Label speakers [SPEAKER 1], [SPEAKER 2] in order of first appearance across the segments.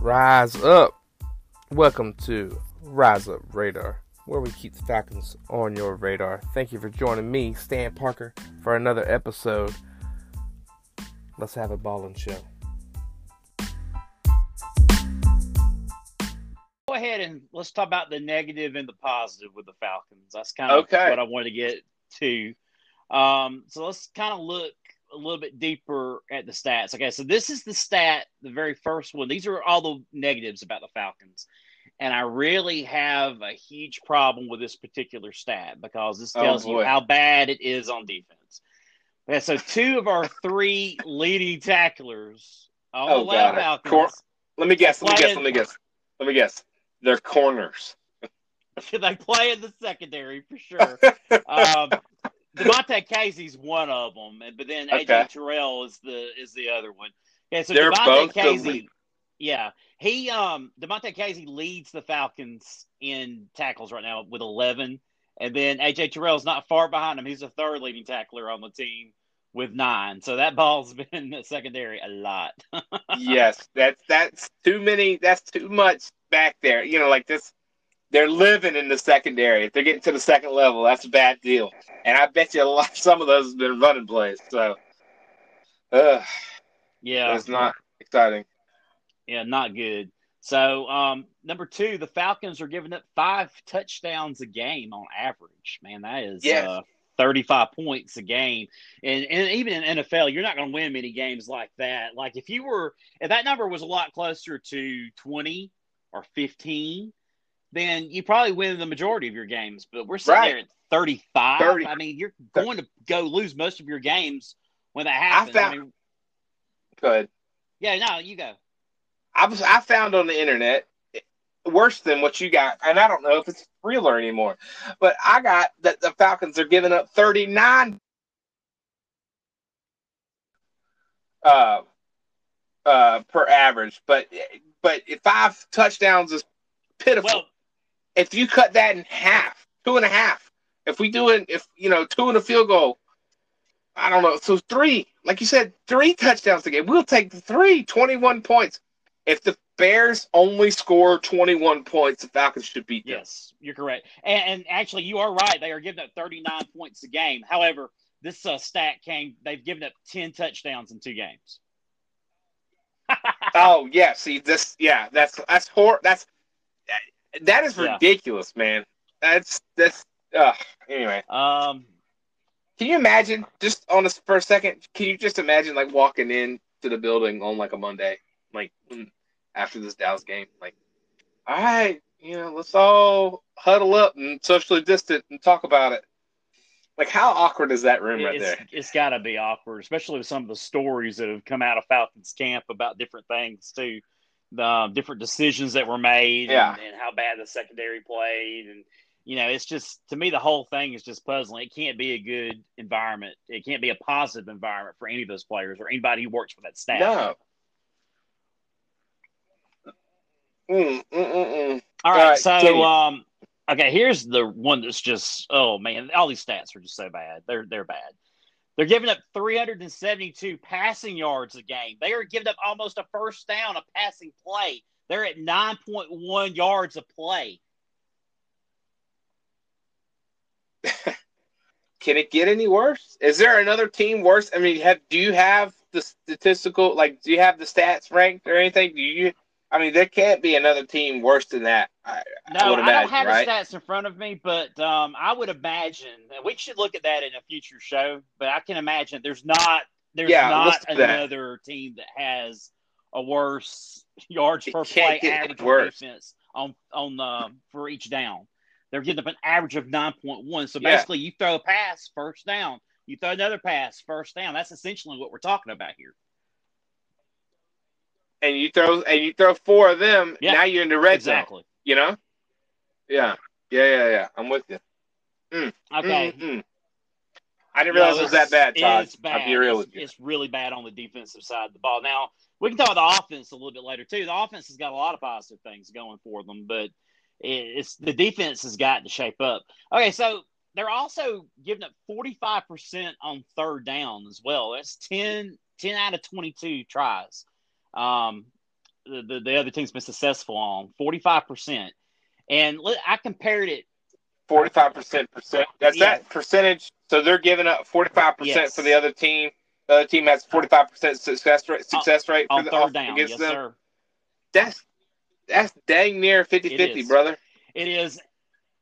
[SPEAKER 1] Rise up. Welcome to Rise Up Radar, where we keep the Falcons on your radar. Thank you for joining me, Stan Parker, for another episode. Let's have a ballin' show.
[SPEAKER 2] Go ahead and let's talk about the negative and the positive with the Falcons. That's kind of
[SPEAKER 3] Okay.
[SPEAKER 2] what I wanted to get to. Um, so let's kind of look a little bit deeper at the stats. Okay, so this is the stat, the very first one. These are all the negatives about the Falcons. And I really have a huge problem with this particular stat because this
[SPEAKER 3] Oh,
[SPEAKER 2] tells you how bad it is on defense. Okay, so two of our three leading tacklers on
[SPEAKER 3] Oh,
[SPEAKER 2] the. Falcons.
[SPEAKER 3] Cor- Let me guess. Let me guess. Let me guess. Let me guess. They're corners.
[SPEAKER 2] they play in the secondary for sure. um, Devontae Casey's one of them, and but then AJ
[SPEAKER 3] Okay.
[SPEAKER 2] Terrell is the is the other one. Yeah, so
[SPEAKER 3] They're
[SPEAKER 2] Devontae
[SPEAKER 3] both
[SPEAKER 2] Casey. Yeah, he um Devontae Casey leads the Falcons in tackles right now with eleven, and then AJ Terrell's not far behind him. He's the third leading tackler on the team with nine. So that ball's been in the secondary a lot.
[SPEAKER 3] yes, that's that's too many. That's too much back there. You know, like this. They're living in the secondary. If they're getting to the second level, that's a bad deal. And I bet you a lot. Some of those have been running plays. So, uh,
[SPEAKER 2] yeah,
[SPEAKER 3] it's not exciting.
[SPEAKER 2] Yeah, not good. So, um, number two, the Falcons are giving up five touchdowns a game on average. Man, that is
[SPEAKER 3] Yes.
[SPEAKER 2] uh, 35 points a game. And, and even in NFL, you're not going to win many games like that. Like, if you were, if that number was a lot closer to 20 or 15, then you probably win the majority of your games. But we're sitting
[SPEAKER 3] Right.
[SPEAKER 2] there at 35.
[SPEAKER 3] 30.
[SPEAKER 2] I mean, you're going to go lose most of your games when that happens.
[SPEAKER 3] found-
[SPEAKER 2] mean,
[SPEAKER 3] Good.
[SPEAKER 2] yeah, no, you go.
[SPEAKER 3] I was I found on the internet worse than what you got, and I don't know if it's realer anymore. But I got that the Falcons are giving up thirty nine uh uh per average, but but five touchdowns is pitiful.
[SPEAKER 2] Well,
[SPEAKER 3] if you cut that in half, two and a half, if we do it, if you know two and a field goal, I don't know. So three, like you said, three touchdowns a game. We'll take the three, 21 points. If the Bears only score 21 points, the Falcons should beat them.
[SPEAKER 2] Yes, you're correct. And, and actually, you are right. They are giving up 39 points a game. However, this uh, stat came, they've given up 10 touchdowns in two games.
[SPEAKER 3] Oh yeah, see this, yeah, that's that's hor- that's that is
[SPEAKER 2] Yeah.
[SPEAKER 3] ridiculous, man. That's that's uh anyway.
[SPEAKER 2] Um,
[SPEAKER 3] Can you imagine just on this for a second? Can you just imagine like walking in to the building on like a Monday, like mm, after this Dallas game, like, all right, you know, let's all huddle up and socially distant and talk about it. Like, how awkward is that room right
[SPEAKER 2] it's,
[SPEAKER 3] there?
[SPEAKER 2] it's got to be awkward, especially with some of the stories that have come out of Falcons camp about different things, too. The um, different decisions that were made
[SPEAKER 3] Yeah.
[SPEAKER 2] and, and how bad the secondary played. And, you know, it's just, to me, the whole thing is just puzzling. It can't be a good environment. It can't be a positive environment for any of those players or anybody who works for that staff.
[SPEAKER 3] No. Mm, mm, mm, mm.
[SPEAKER 2] All
[SPEAKER 3] All
[SPEAKER 2] right,
[SPEAKER 3] right,
[SPEAKER 2] so um, okay, here's the one that's just oh man, all these stats are just so bad. They're they're bad. They're giving up 372 passing yards a game. They are giving up almost a first down a passing play. They're at 9.1 yards a play.
[SPEAKER 3] Can it get any worse? Is there another team worse? I mean, have do you have the statistical like? Do you have the stats ranked or anything? Do you? I mean, there can't be another team worse than that. I,
[SPEAKER 2] No,
[SPEAKER 3] I imagine,
[SPEAKER 2] don't have
[SPEAKER 3] right?
[SPEAKER 2] the stats in front of me, but um, I would imagine we should look at that in a future show. But I can imagine there's not there's
[SPEAKER 3] Yeah,
[SPEAKER 2] not
[SPEAKER 3] let's that.
[SPEAKER 2] another team that has a worse yards
[SPEAKER 3] It
[SPEAKER 2] per play average defense on on uh, for each down. They're getting up an average of nine point one. So
[SPEAKER 3] Yeah.
[SPEAKER 2] basically, you throw a pass, first down. You throw another pass, first down. That's essentially what we're talking about here.
[SPEAKER 3] and you throw and you throw four of them.
[SPEAKER 2] Yeah,
[SPEAKER 3] now you're in the red
[SPEAKER 2] exactly.
[SPEAKER 3] zone. You know? Yeah, yeah, yeah, yeah. I'm with you.
[SPEAKER 2] Okay.
[SPEAKER 3] Mm, mm. I didn't
[SPEAKER 2] No,
[SPEAKER 3] realize it was that bad, Todd.
[SPEAKER 2] It's bad.
[SPEAKER 3] I'll be real
[SPEAKER 2] it's, it's really bad on the defensive side of the ball. Now we can talk about the offense a little bit later too. The offense has got a lot of positive things going for them, but it's the defense has got to shape up. Okay, so they're also giving up forty five percent on third down as well. That's 10, 10 out of twenty two tries. Um, the, the, the other team's been successful on 45%. And I compared it
[SPEAKER 3] 45%. That's yes. that percentage. So they're giving up 45% yes. for the other team. The other team has 45% success rate, success rate
[SPEAKER 2] on, for the, third down. against yes, them. Sir.
[SPEAKER 3] That's that's dang near 50-50, brother.
[SPEAKER 2] It is.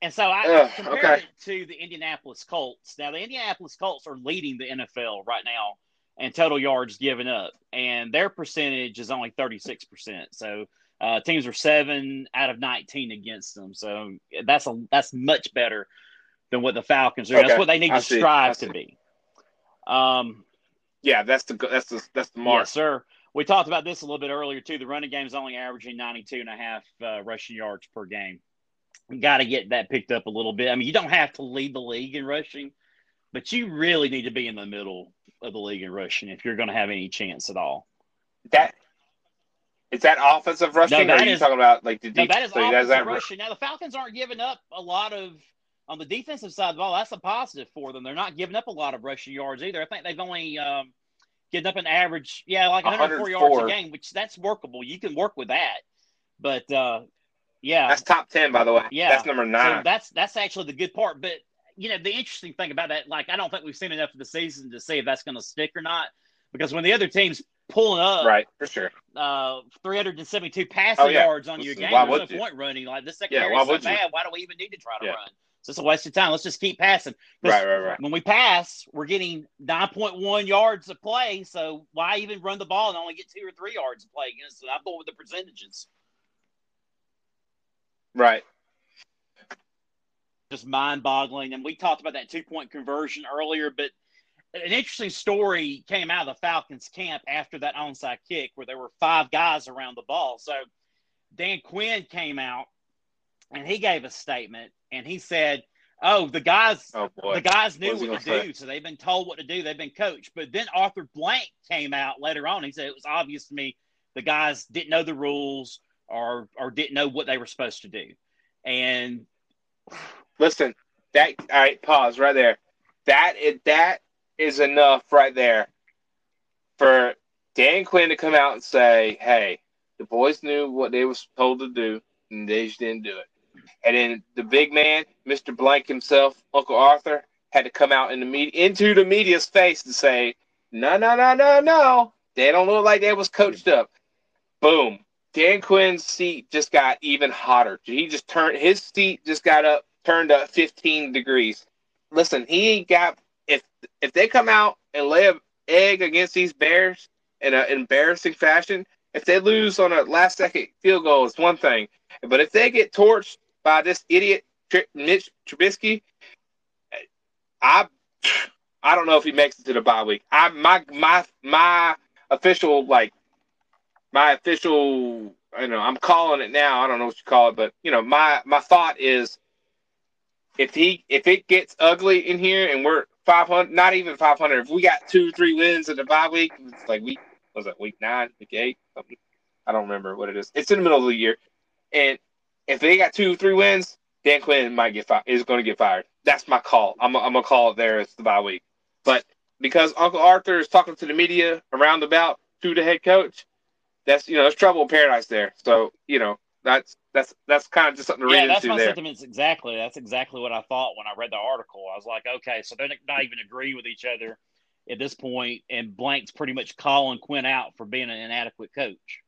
[SPEAKER 2] And so I Ugh, compared okay. it to the Indianapolis Colts. Now the Indianapolis Colts are leading the NFL right now and total yards given up, and their percentage is only 36%. So uh, teams are seven out of 19 against them. So that's a that's much better than what the Falcons are. Okay. That's what they need to strive to be. Um,
[SPEAKER 3] yeah, that's the that's the that's the mark,
[SPEAKER 2] yes, sir. We talked about this a little bit earlier too. The running game is only averaging 92 and a half uh, rushing yards per game. We got to get that picked up a little bit. I mean, you don't have to lead the league in rushing, but you really need to be in the middle of the league in rushing if you're going to have any chance at all.
[SPEAKER 3] That is that offensive rushing, no, or are you is, talking about like the
[SPEAKER 2] defense? No, that is so offensive that rushing. Now the Falcons aren't giving up a lot of on the defensive side of the ball. That's a positive for them. They're not giving up a lot of rushing yards either. I think they've only um, given up an average, yeah, like 104, 104 yards a game, which that's workable. You can work with that, but uh, yeah,
[SPEAKER 3] that's top ten by the way. Yeah, that's number nine.
[SPEAKER 2] So that's that's actually the good part, but you know, the interesting thing about that, like, I don't think we've seen enough of the season to see if that's going to stick or not. Because when the other team's pulling up,
[SPEAKER 3] right, for sure,
[SPEAKER 2] uh, 372 passing oh, yeah. yards on your game, there's no you? point running. Like, this secondary yeah, is so bad. Why do we even need to try to yeah. run? So it's a waste of time. Let's just keep passing.
[SPEAKER 3] Right, right, right.
[SPEAKER 2] When we pass, we're getting 9.1 yards of play. So why even run the ball and only get two or three yards of play against it? I'm going with the percentages.
[SPEAKER 3] Right
[SPEAKER 2] just mind boggling. And we talked about that two point conversion earlier, but an interesting story came out of the Falcons camp after that onside kick where there were five guys around the ball. So Dan Quinn came out and he gave a statement and he said, Oh, the guys, oh the guys knew what, what to say? do, so they've been told what to do. They've been coached. But then Arthur Blank came out later on. He said it was obvious to me the guys didn't know the rules or or didn't know what they were supposed to do. And
[SPEAKER 3] Listen, that all right. Pause right there. That is that is enough right there for Dan Quinn to come out and say, "Hey, the boys knew what they were told to do, and they just didn't do it." And then the big man, Mr. Blank himself, Uncle Arthur, had to come out in the media into the media's face and say, "No, no, no, no, no. They don't look like they was coached up." Boom. Dan Quinn's seat just got even hotter. He just turned his seat just got up turned up 15 degrees. Listen, he ain't got if if they come out and lay an egg against these Bears in an embarrassing fashion, if they lose on a last second field goal, it's one thing. But if they get torched by this idiot Mitch Trubisky, I I don't know if he makes it to the bye week. I my my my official like my official I know I'm calling it now. I don't know what you call it, but you know my my thought is if he if it gets ugly in here and we're 500, not even 500, if we got two three wins in the bye week, it's like week was it week nine, week eight, something. I don't remember what it is. It's in the middle of the year, and if they got two three wins, Dan Quinn might get fired. Is going to get fired. That's my call. I'm I'm gonna call it there. It's the bye week, but because Uncle Arthur is talking to the media around about to the head coach, that's you know there's trouble in paradise there. So you know that's that's that's kind of just something to read
[SPEAKER 2] yeah, that's
[SPEAKER 3] my
[SPEAKER 2] there. sentiments exactly. That's exactly what I thought when I read the article. I was like, okay, so they're not even agreeing with each other at this point, and Blank's pretty much calling Quinn out for being an inadequate coach.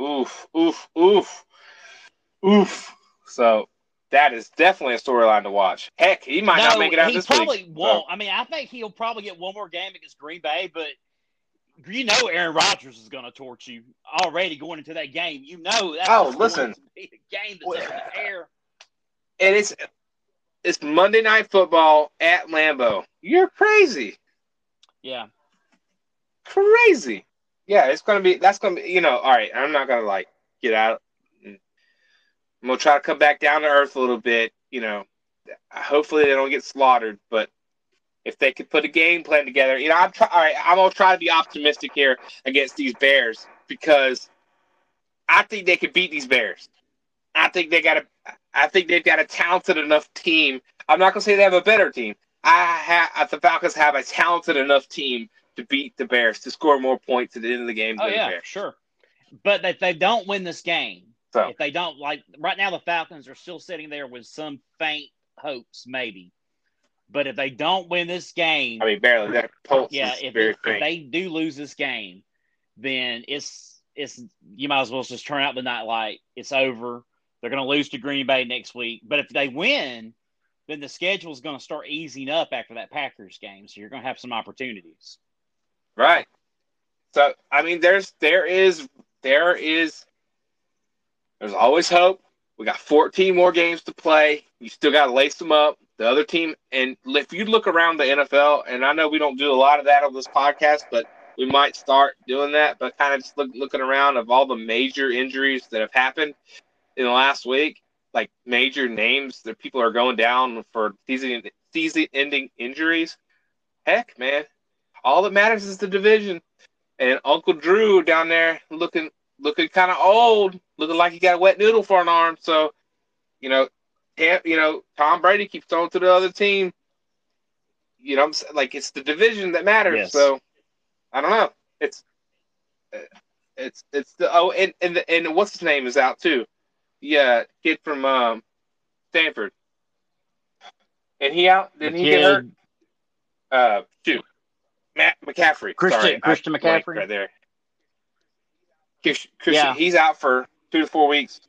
[SPEAKER 3] Oof, oof, oof, oof. So that is definitely a storyline to watch. Heck, he might no, not make it out he this
[SPEAKER 2] probably
[SPEAKER 3] week.
[SPEAKER 2] won't. So. I mean, I think he'll probably get one more game against Green Bay, but you know Aaron Rodgers is going to torch you already going into that game. You know that's
[SPEAKER 3] oh, listen,
[SPEAKER 2] a game that's well, air.
[SPEAKER 3] And it's it's Monday Night Football at Lambeau. You're crazy.
[SPEAKER 2] Yeah,
[SPEAKER 3] crazy. Yeah, it's gonna be. That's gonna be. You know. All right. I'm not gonna like get out. I'm gonna try to come back down to earth a little bit. You know. Hopefully they don't get slaughtered, but if they could put a game plan together. You know, I'm try. All right, I'm gonna try to be optimistic here against these Bears because I think they could beat these Bears. I think they got a. I think they've got a talented enough team. I'm not gonna say they have a better team. I have the Falcons have a talented enough team to beat the Bears to score more points at the end of the game.
[SPEAKER 2] Oh
[SPEAKER 3] than
[SPEAKER 2] yeah,
[SPEAKER 3] the Bears.
[SPEAKER 2] sure. But if they don't win this game,
[SPEAKER 3] So
[SPEAKER 2] if they don't like right now, the Falcons are still sitting there with some faint hopes, maybe. But if they don't win this game,
[SPEAKER 3] I mean, barely. That pulse
[SPEAKER 2] yeah, if, if they do lose this game, then it's it's you might as well just turn out the night light. It's over. They're going to lose to Green Bay next week. But if they win, then the schedule is going to start easing up after that Packers game. So you're going to have some opportunities.
[SPEAKER 3] Right. So I mean, there's there is there is there's always hope. We got 14 more games to play. You still got to lace them up. The other team, and if you look around the NFL, and I know we don't do a lot of that on this podcast, but we might start doing that. But kind of just look, looking around of all the major injuries that have happened in the last week, like major names that people are going down for season season-ending injuries. Heck, man, all that matters is the division. And Uncle Drew down there looking looking kind of old, looking like he got a wet noodle for an arm. So, you know, You know, Tom Brady keeps throwing to the other team. You know, I'm saying? like it's the division that matters.
[SPEAKER 2] Yes.
[SPEAKER 3] So, I don't know. It's uh, it's it's the oh and and the, and what's his name is out too. Yeah, kid from um, Stanford. And he out? Didn't he get hurt? Uh, shoot, Matt McCaffrey.
[SPEAKER 2] Christian-
[SPEAKER 3] Sorry,
[SPEAKER 2] Christian McCaffrey?
[SPEAKER 3] right there. Christian,
[SPEAKER 2] Yeah.
[SPEAKER 3] he's out for two to four weeks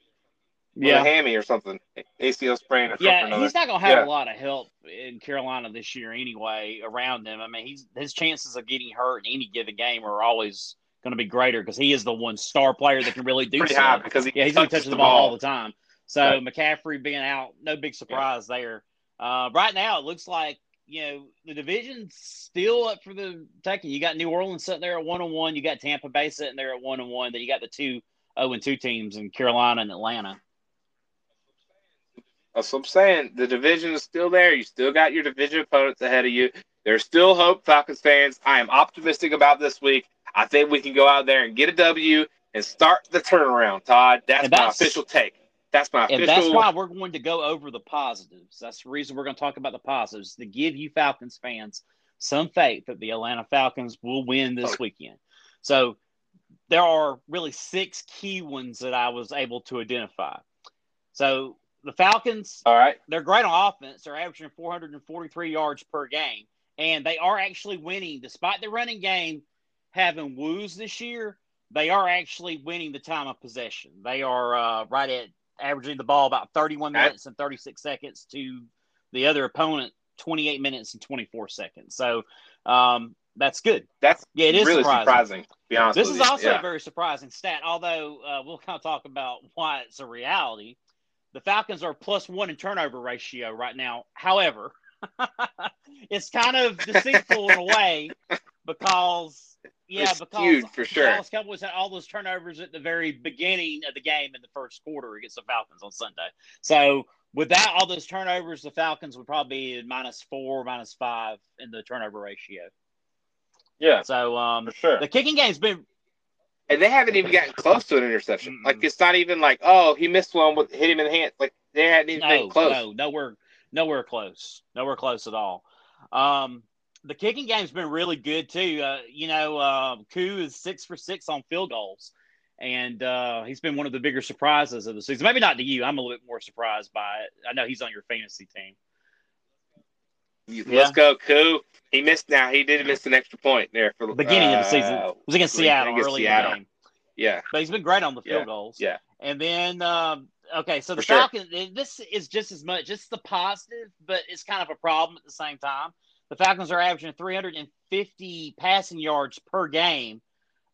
[SPEAKER 2] Yeah.
[SPEAKER 3] hammy or something, ACL sprain or something.
[SPEAKER 2] Yeah,
[SPEAKER 3] another.
[SPEAKER 2] he's not going to have
[SPEAKER 3] Yeah.
[SPEAKER 2] a lot of help in Carolina this year anyway around him. I mean, he's his chances of getting hurt in any given game are always going to be greater because he is the one star player that can really do
[SPEAKER 3] pretty high
[SPEAKER 2] stuff.
[SPEAKER 3] because he
[SPEAKER 2] Yeah, he's to touch the ball all the time. So
[SPEAKER 3] Right.
[SPEAKER 2] McCaffrey being out, no big surprise there. Uh, right now, it looks like you know the division's still up for the taking. You got New Orleans sitting there at one and one. You got Tampa Bay sitting there at one and one. Then you got the two zero and two teams in Carolina and Atlanta.
[SPEAKER 3] That's what I'm saying. The division is still there. You still got your division opponents ahead of you. There's still hope, Falcons fans. I am optimistic about this week. I think we can go out there and get a W and start the turnaround, Todd. That's,
[SPEAKER 2] And
[SPEAKER 3] my official take. That's my official.
[SPEAKER 2] And that's why we're going to go over the positives. That's the reason we're going to talk about the positives to give you Falcons fans some faith that the Atlanta Falcons will win this oh. weekend. So there are really six key ones that I was able to identify. So the Falcons,
[SPEAKER 3] All right.
[SPEAKER 2] they're great on offense. They're averaging 443 yards per game, and they are actually winning despite the running game having woos this year. They are actually winning the time of possession. They are uh, right at averaging the ball about 31
[SPEAKER 3] Okay.
[SPEAKER 2] minutes and 36 seconds to the other opponent 28 minutes and 24 seconds. So um, that's good.
[SPEAKER 3] That's
[SPEAKER 2] Yeah, it is
[SPEAKER 3] really
[SPEAKER 2] surprising.
[SPEAKER 3] surprising. to be honest
[SPEAKER 2] This is also
[SPEAKER 3] Yeah.
[SPEAKER 2] a very surprising stat, although uh, we'll kind of talk about why it's a reality. The Falcons are plus one in turnover ratio right now. However, it's kind of deceitful in a way because, yeah,
[SPEAKER 3] It's
[SPEAKER 2] because
[SPEAKER 3] skewed for sure.
[SPEAKER 2] Dallas Cowboys had all those turnovers at the very beginning of the game in the first quarter against the Falcons on Sunday. So without all those turnovers, the Falcons would probably be minus four, minus five in the turnover ratio.
[SPEAKER 3] yeah,
[SPEAKER 2] So um,
[SPEAKER 3] for sure.
[SPEAKER 2] the kicking game's been
[SPEAKER 3] And they haven't even gotten close to an interception.
[SPEAKER 2] Mm-mm.
[SPEAKER 3] Like it's not even like, oh, he missed one with hit him in the hand. Like they hadn't even
[SPEAKER 2] no,
[SPEAKER 3] been close.
[SPEAKER 2] no, nowhere, nowhere close, nowhere close at all. Um, the kicking game's been really good too. Uh, you know, uh, Koo is six for six on field goals, and uh, he's been one of the bigger surprises of the season. Maybe not to you. I'm a little bit more surprised by it. I know he's on your fantasy team.
[SPEAKER 3] Let's go, Koo. He missed now. He did miss an extra point there for the
[SPEAKER 2] Beginning of the season.
[SPEAKER 3] uh,
[SPEAKER 2] It was against Seattle
[SPEAKER 3] against
[SPEAKER 2] early
[SPEAKER 3] Seattle.
[SPEAKER 2] in the game.
[SPEAKER 3] Yeah,
[SPEAKER 2] but he's been great on the field
[SPEAKER 3] Yeah,
[SPEAKER 2] goals.
[SPEAKER 3] yeah.
[SPEAKER 2] And then, um, okay, so the
[SPEAKER 3] For sure.
[SPEAKER 2] Falcons, and this is just as much, it's the positive, but it's kind of a problem at the same time. The Falcons are averaging 350 passing yards per game.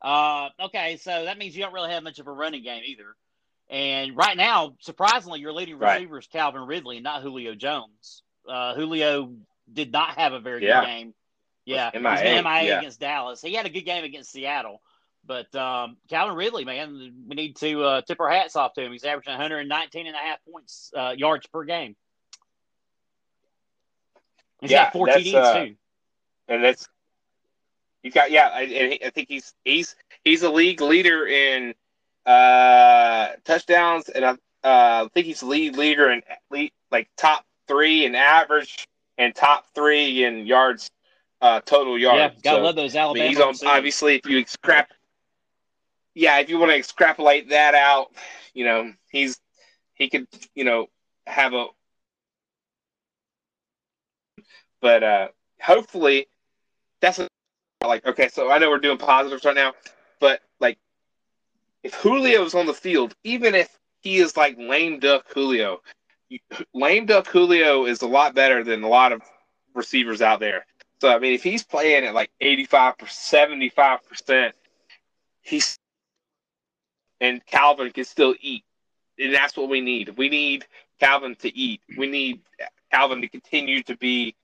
[SPEAKER 2] Uh, okay, so that means you don't really have much of a running game either. And right now, surprisingly, your leading
[SPEAKER 3] Right.
[SPEAKER 2] receiver is Calvin Ridley, not Julio Jones. Uh, Julio did not have a very
[SPEAKER 3] Yeah.
[SPEAKER 2] good game. Yeah,
[SPEAKER 3] Was
[SPEAKER 2] he's been
[SPEAKER 3] MIA,
[SPEAKER 2] MIA
[SPEAKER 3] yeah.
[SPEAKER 2] against Dallas. He had a good game against Seattle. But um, Calvin Ridley, man, we need to uh, tip our hats off to him. He's averaging 119 and a half points, uh, yards per game. He's
[SPEAKER 3] Yeah,
[SPEAKER 2] got four TDs
[SPEAKER 3] uh,
[SPEAKER 2] too.
[SPEAKER 3] and that's you got. Yeah, I- I think he's he's he's a league leader in uh touchdowns, and I uh, think he's lead leader in lead, like top three in average and top three in yards uh, total yards.
[SPEAKER 2] Yeah, gotta
[SPEAKER 3] So,
[SPEAKER 2] love those
[SPEAKER 3] I
[SPEAKER 2] Alabama.
[SPEAKER 3] mean, he's on obviously if you scrap yeah, if you want to extrapolate that out, you know, he's he could, you know, have a but uh hopefully that's a, like okay, so I know we're doing positives right now, but like if Julio's on the field, even if he is like lame duck Julio, lame duck Julio is a lot better than a lot of receivers out there. So I mean, if he's playing at like 85 75 percent, he's and Calvin can still eat, and that's what we need. We need Calvin to eat. We need Calvin to continue to be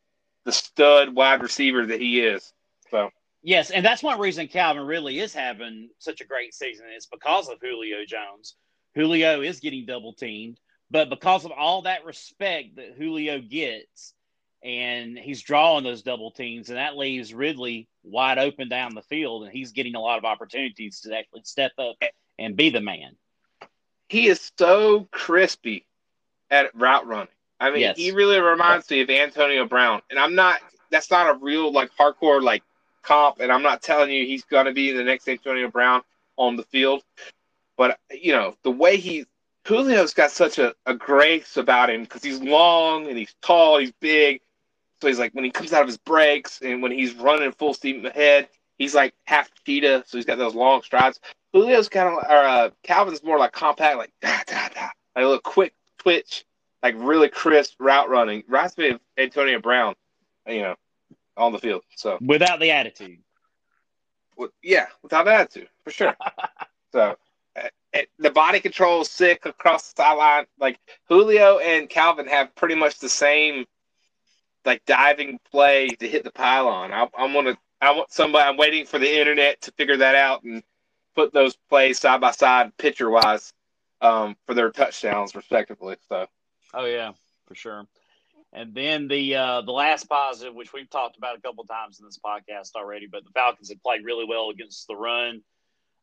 [SPEAKER 3] the stud wide receiver that he is. So
[SPEAKER 2] Yes, and that's one reason Calvin really is having such a great season. It's because of Julio Jones. Julio is getting double teamed, but because of all that respect that Julio gets, and he's drawing those double teams, and that leaves Ridley wide open down the field, and he's getting a lot of opportunities to actually step up and be the man.
[SPEAKER 3] he is so crispy at route running. I mean,
[SPEAKER 2] Yes.
[SPEAKER 3] he really reminds me of Antonio Brown, and I'm not. That's not a real like hardcore like comp, and I'm not telling you he's going to be the next Antonio Brown on the field, but you know the way he Julio's got such a, a grace about him because he's long and he's tall, he's big. So he's like when he comes out of his breaks and when he's running full steam ahead, he's like half cheetah, so he's got those long strides. Julio's kind of, or uh, Calvin's more like compact, like da da da, like a little quick twitch, like really crisp route running. Reminds me of Antonio Brown, you know, on the field. So
[SPEAKER 2] Without the attitude.
[SPEAKER 3] well, yeah, without attitude for sure. so the body control is sick across the sideline. Like Julio and Calvin have pretty much the same like diving play to hit the pylon. I, I'm gonna. I want somebody. I'm waiting for the internet to figure that out and put those plays side by side, picture wise, um, for their touchdowns respectively. So
[SPEAKER 2] Oh yeah, for sure. And then the uh, the last positive, which we've talked about a couple times in this podcast already, but the Falcons have played really well against the run.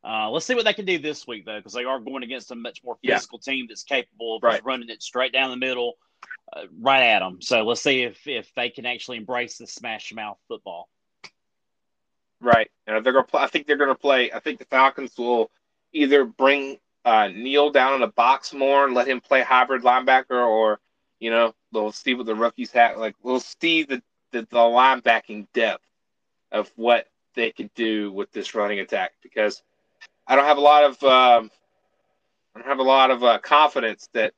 [SPEAKER 2] Uh, let's see what they can do this week though, because they are going against a much more
[SPEAKER 3] Yeah.
[SPEAKER 2] physical team that's capable of
[SPEAKER 3] Right.
[SPEAKER 2] just running it straight down the middle, uh, right at them. So let's see if if they can actually embrace the smash mouth football.
[SPEAKER 3] Right. And they're gonna play, I think they're gonna play. I think the Falcons will either bring uh, Neal down in the box more and let him play hybrid linebacker, or you know they'll see what the rookies have. Like we'll see the the, the linebacking depth of what they could do with this running attack because I don't have a lot of um, I don't have a lot of uh, confidence that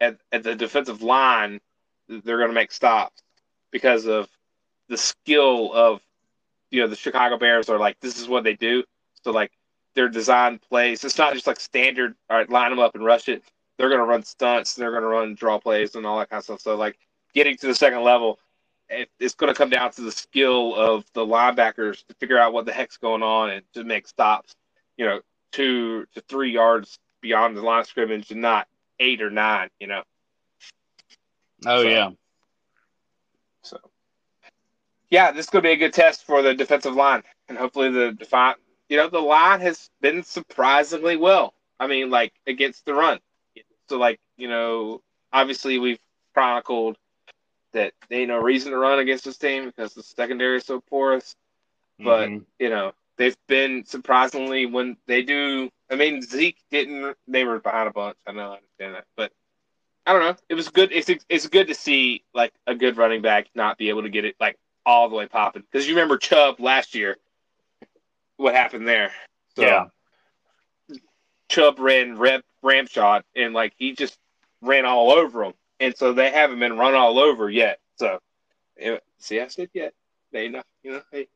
[SPEAKER 3] at, at the defensive line they're going to make stops because of the skill of you know the Chicago Bears are like this is what they do. So like their design plays, it's not just like standard. All right, line them up and rush it. They're gonna run stunts. They're gonna run draw plays and all that kind of stuff. So like getting to the second level, it's gonna come down to the skill of the linebackers to figure out what the heck's going on and to make stops. You know, two to three yards beyond the line of scrimmage and not eight or nine. You know.
[SPEAKER 2] Oh
[SPEAKER 3] So-
[SPEAKER 2] yeah,
[SPEAKER 3] So, yeah, this is going to be a good test for the defensive line, and hopefully the define. You know, the line has been surprisingly well. I mean, like against the run. So, like you know, obviously we've chronicled that they ain't no reason to run against this team because the secondary is so porous. But
[SPEAKER 2] Mhm.
[SPEAKER 3] you know, they've been surprisingly when they do. I mean, Zeke didn't. They were behind a bunch. I know, I understand that, but I don't know. It was good. It's it's good to see like a good running back not be able to get it like all the way popping because you remember Chubb last year. What happened there? So,
[SPEAKER 2] yeah.
[SPEAKER 3] Chubb ran rep ramp shot and like he just ran all over them, and so they haven't been run all over yet. So, see, I said yet. They know, you know, hey.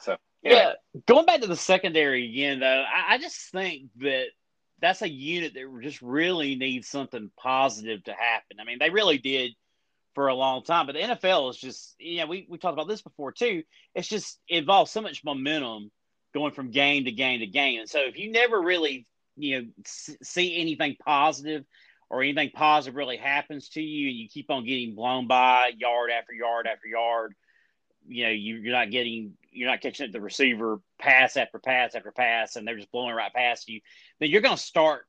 [SPEAKER 3] So
[SPEAKER 2] Yeah, going back to the secondary again, though, I, I just think that that's a unit that just really needs something positive to happen. I mean, they really did for a long time, but the NFL is just, you know, we, we talked about this before too. It's just involves so much momentum going from game to game to game. And so if you never really, you know, see anything positive or anything positive really happens to you and you keep on getting blown by yard after yard after yard, you know, you, you're not getting, you're not catching up the receiver pass after pass after pass, and they're just blowing right past you. Then you're going to start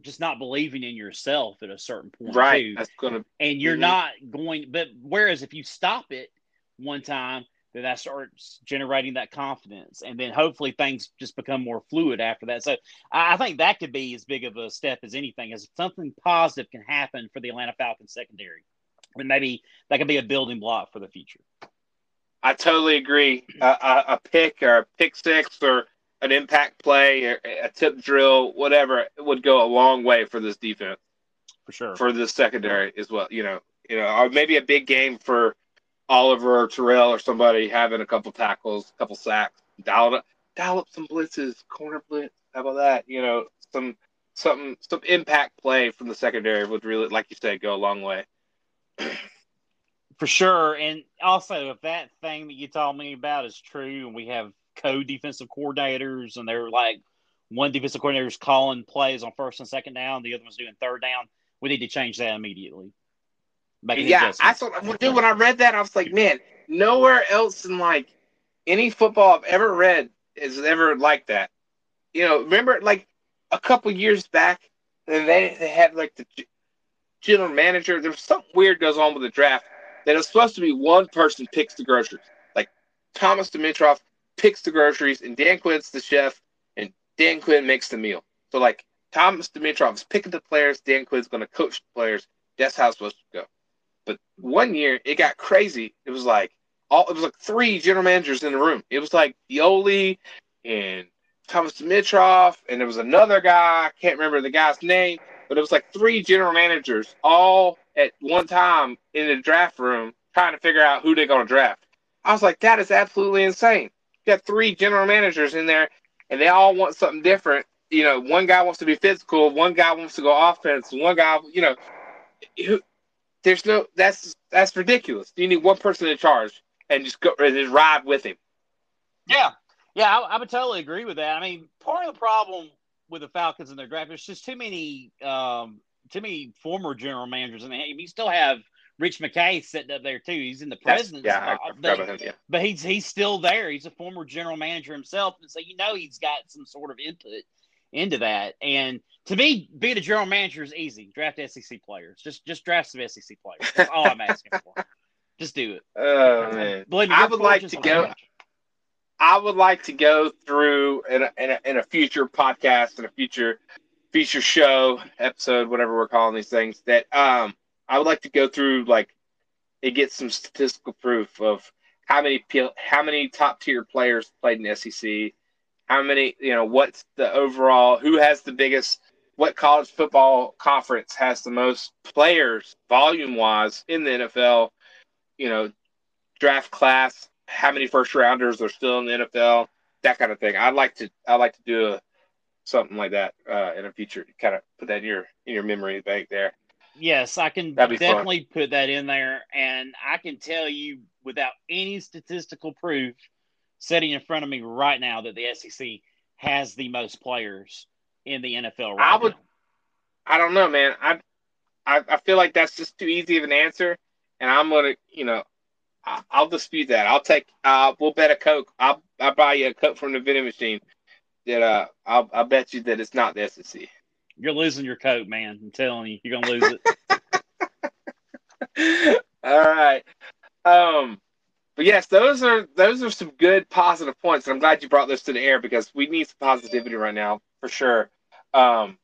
[SPEAKER 2] just not believing in yourself at a certain point,
[SPEAKER 3] right,
[SPEAKER 2] too.
[SPEAKER 3] that's gonna
[SPEAKER 2] And you're
[SPEAKER 3] Mhm.
[SPEAKER 2] not going. But whereas if you stop it one time, then that starts generating that confidence. And then hopefully things just become more fluid after that. So I think that could be as big of a step as anything, as something positive can happen for the Atlanta Falcons secondary. And maybe that could be a building block for the future.
[SPEAKER 3] I totally agree. a, a pick or a pick six or an impact play, or a tip drill, whatever, would go a long way for this defense.
[SPEAKER 2] For sure.
[SPEAKER 3] For this secondary as well. You know, you know, or maybe a big game for Oliver or Terrell or somebody having a couple tackles, a couple sacks, dial up, dial up some blitzes, corner blitz. How about that? You know, some something some impact play from the secondary would really, like you said, go a long way.
[SPEAKER 2] For sure, and also if that thing that you told me about is true, and we have co-defensive coordinators, and they're like one defensive coordinator is calling plays on first and second down, the other one's doing third down. We need to change that immediately.
[SPEAKER 3] Yeah, I thought, dude, when I read that, I was like, man, nowhere else in like any football I've ever read is ever like that. You know, remember like a couple years back, and they they had like the general manager. There was something weird goes on with the draft that it's supposed to be one person picks the groceries. Like Thomas Dimitroff picks the groceries, and Dan Quinn's the chef, and Dan Quinn makes the meal. So like Thomas Dimitroff is picking the players, Dan Quinn's going to coach the players. That's how it's supposed to go. But one year it got crazy. It was like all it was like three general managers in the room. It was like Pioli and Thomas Dimitroff, and there was another guy. I can't remember the guy's name, but it was like three general managers all at one time in the draft room trying to figure out who they're going to draft. I was like, that is absolutely insane. You got three general managers in there, and they all want something different. You know, one guy wants to be physical, one guy wants to go offense, one guy, you know, there's no that's that's ridiculous. You need one person in charge and just go and just ride with him.
[SPEAKER 2] Yeah, yeah, I, I, would totally agree with that. I mean, part of the problem with the Falcons and their draft is just too many um, too many former general managers, and you still have Rich McKay sitting up there too. He's in the president's
[SPEAKER 3] yeah,
[SPEAKER 2] but, him, yeah. but he's he's still there. He's a former general manager himself, and so you know he's got some sort of input into that. And to me, being a general manager is easy. Draft SEC players. Just just draft some SEC players. That's all I'm asking for. Just do it.
[SPEAKER 3] Oh man, Believe me, I would like to go. I would like to go through in a, in a, in a future podcast in a future feature show episode, whatever we're calling these things. That um, I would like to go through like it gets some statistical proof of how many how many top tier players played in SEC, how many, you know, what's the overall, who has the biggest, what college football conference has the most players volume wise in the NFL, you know, draft class, how many first rounders are still in the NFL, that kind of thing. I'd like to, I'd like to do a, something like that uh, in a future, kind of put that in your, in your memory bank there.
[SPEAKER 2] Yes, I can definitely fun. put that in there. And I can tell you without any statistical proof sitting in front of me right now that the SEC has the most players in the NFL right I would, now.
[SPEAKER 3] I don't know, man. I, I, I feel like that's just too easy of an answer, and I'm gonna, you know, I, will dispute that. I'll take. Uh, we'll bet a coke. I'll, I'll buy you a coke from the vending machine. That uh, I'll, I'll bet you that it's not the SEC.
[SPEAKER 2] You're losing your coat, man. I'm telling you, you're gonna lose
[SPEAKER 3] it. All right. Um, but yes, those are those are some good positive points, and I'm glad you brought this to the air because we need some positivity right now for sure. Um,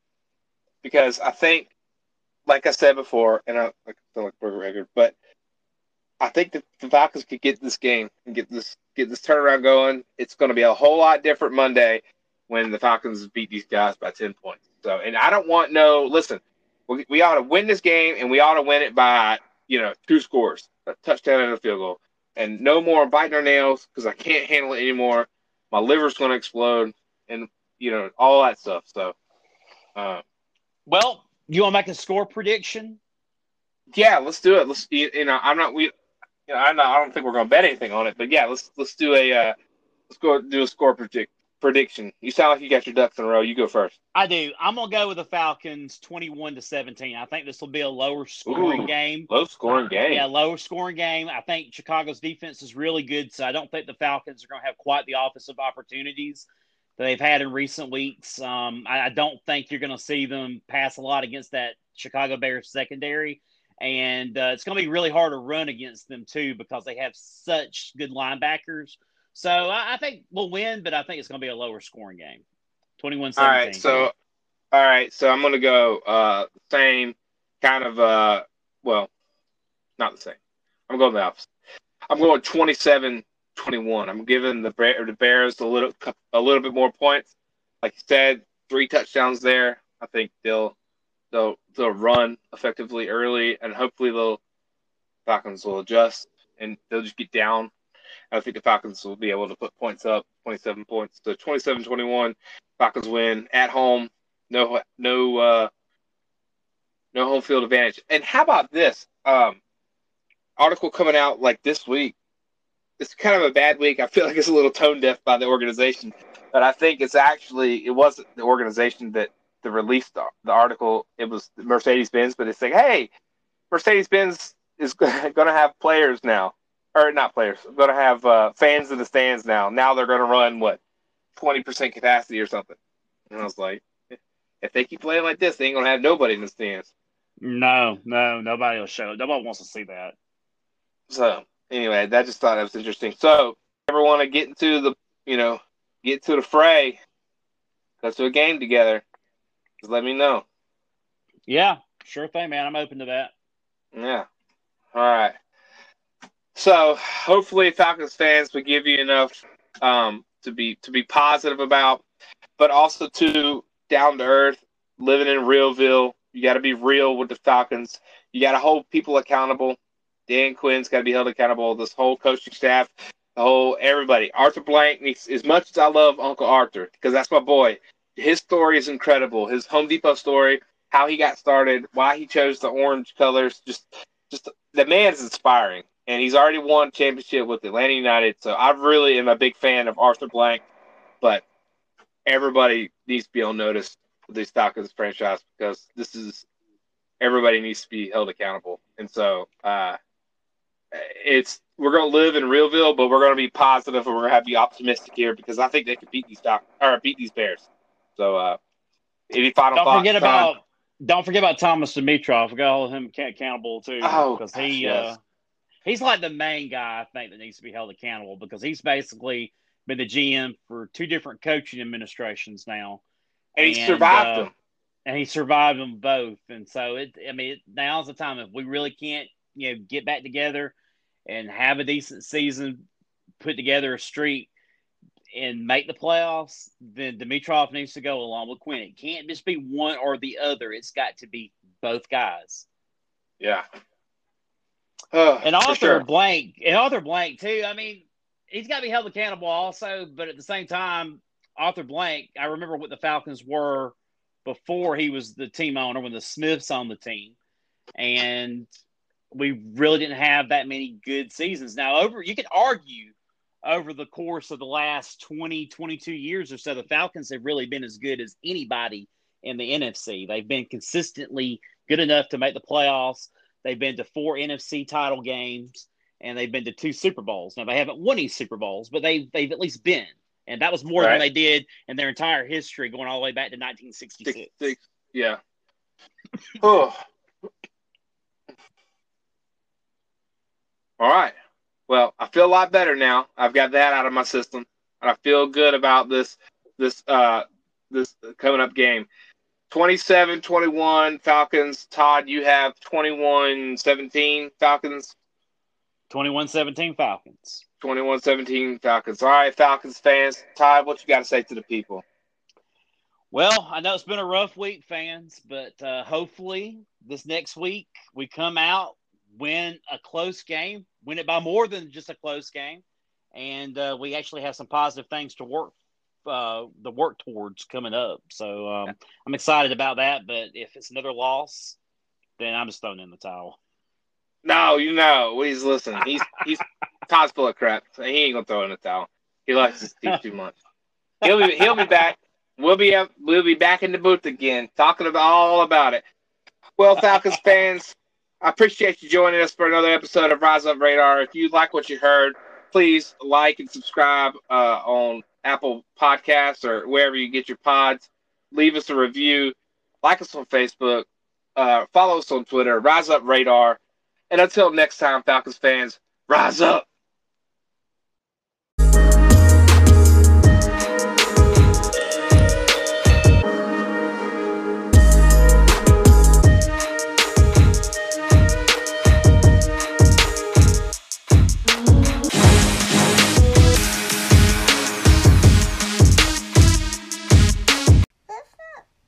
[SPEAKER 3] because I think, like I said before, and I, I feel like broken record, but I think that the Falcons could get this game and get this get this turnaround going. It's going to be a whole lot different Monday when the Falcons beat these guys by ten points. So, and I don't want no. Listen, we, we ought to win this game, and we ought to win it by you know two scores, a touchdown and a field goal and no more biting our nails because I can't handle it anymore. My liver's going to explode, and you know all that stuff. So, uh,
[SPEAKER 2] well, you want to make a score prediction?
[SPEAKER 3] Yeah, let's do it. Let's you know I'm not we, you know, I'm not, I don't think we're going to bet anything on it, but yeah, let's let's do a uh, let's go do a score predict prediction. You sound like you got your ducks in a row. You go first.
[SPEAKER 2] I do. I'm gonna go with the Falcons, 21 to 17. I think this will be a lower scoring Ooh, game.
[SPEAKER 3] Low scoring game.
[SPEAKER 2] Yeah, lower scoring game. I think Chicago's defense is really good, so I don't think the Falcons are gonna have quite the offensive opportunities that they've had in recent weeks. Um, I, I don't think you're gonna see them pass a lot against that Chicago Bears secondary. and uh, it's going to be really hard to run against them too because they have such good linebackers. So I, I think we'll win, but I think it's going to be a lower scoring game. 21
[SPEAKER 3] All right, so all right, so I'm gonna go uh same kind of uh well, not the same. I'm going the opposite. I'm going 27 21. I'm giving the Bear, the Bears a little a little bit more points. Like you said, three touchdowns there. I think they'll they'll they'll run effectively early, and hopefully they'll Falcons will adjust and they'll just get down. I think the Falcons will be able to put points up, 27 points. So 27-21, Falcons win at home. No no uh no home field advantage. And how about this? Um article coming out like this week. It's kind of a bad week. I feel like it's a little tone deaf by the organization, but I think it's actually it wasn't the organization that the released the, the article. It was Mercedes Benz, but it's like, hey, Mercedes Benz is going to have players now, or not players, going to have uh, fans in the stands now. Now they're going to run what twenty percent capacity or something. And I was like, if they keep playing like this, they ain't going to have nobody in the stands.
[SPEAKER 2] No, no, nobody will show. Nobody wants to see that.
[SPEAKER 3] So anyway, that just thought that was interesting. So ever want to get into the you know get to the fray, go to a game together, just let me know.
[SPEAKER 2] Yeah, sure thing, man. I'm open to that.
[SPEAKER 3] Yeah. All right. So hopefully Falcons fans will give you enough um, to be to be positive about, but also to down to earth, living in Realville. You got to be real with the Falcons. You got to hold people accountable. Dan Quinn's got to be held accountable. This whole coaching staff, the whole everybody. Arthur Blank, needs, as much as I love Uncle Arthur, because that's my boy. His story is incredible. His Home Depot story, how he got started, why he chose the orange colors, just, just the man is inspiring. And he's already won championship with Atlanta United. So I really am a big fan of Arthur Blank, but everybody needs to be on notice with these Falcons franchise because this is everybody needs to be held accountable. And so uh, it's we're going to live in Realville, but we're going to be positive and we're going to be optimistic here because I think they can beat these doc or beat these Bears. So, uh, any final
[SPEAKER 2] don't
[SPEAKER 3] thoughts?
[SPEAKER 2] forget about don't forget about Thomas Dimitroff. We got to hold him accountable too.
[SPEAKER 3] Oh,
[SPEAKER 2] because he
[SPEAKER 3] yes.
[SPEAKER 2] uh, he's like the main guy I think that needs to be held accountable because he's basically been the GM for two different coaching administrations now,
[SPEAKER 3] and he survived
[SPEAKER 2] uh,
[SPEAKER 3] them.
[SPEAKER 2] and he survived them both. And so it, I mean, it, now's the time if we really can't, you know, get back together and have a decent season, put together a streak, and make the playoffs, then Dimitroff needs to go along with Quinn. It can't just be one or the other. It's got to be both guys.
[SPEAKER 3] Yeah. Uh,
[SPEAKER 2] And Arthur
[SPEAKER 3] sure.
[SPEAKER 2] Blank, and Arthur Blank too. I mean, he's got to be held accountable also, but at the same time, Arthur Blank, I remember what the Falcons were before he was the team owner when the Smiths on the team, and we really didn't have that many good seasons. Now, over you could argue over the course of the last 20, 22 years or so, the Falcons have really been as good as anybody in the NFC. They've been consistently good enough to make the playoffs. They've been to four NFC title games and they've been to two Super Bowls. Now they haven't won any Super Bowls, but they've they've at least been, and that was more
[SPEAKER 3] Right.
[SPEAKER 2] than they did in their entire history, going all the way back to 1966.
[SPEAKER 3] Six, six, yeah. oh. All right. Well, I feel a lot better now. I've got that out of my system, and I feel good about this this uh this coming up game. 27-21 Falcons. Todd, you have 21-17 Falcons.
[SPEAKER 2] 21-17 Falcons.
[SPEAKER 3] 21-17 Falcons. All right, Falcons fans. Todd, what you got to say to the people?
[SPEAKER 2] Well, I know it's been a rough week, fans, but uh, hopefully this next week we come out, win a close game, win it by more than just a close game, and uh, we actually have some positive things to work uh, the work towards coming up. So um, I'm excited about that. But if it's another loss, then I'm just throwing in the towel.
[SPEAKER 3] No, you know, he's listening. He's he's Todd's full of crap. So he ain't gonna throw in the towel. He likes his team too much. He'll be he'll be back. We'll be up, we'll be back in the booth again, talking about all about it. Well, Falcons fans, I appreciate you joining us for another episode of Rise Up Radar. If you like what you heard, please like and subscribe uh, on Apple Podcasts or wherever you get your pods. Leave us a review. Like us on Facebook. Uh, follow us on Twitter, Rise Up Radar. And until next time, Falcons fans, rise up.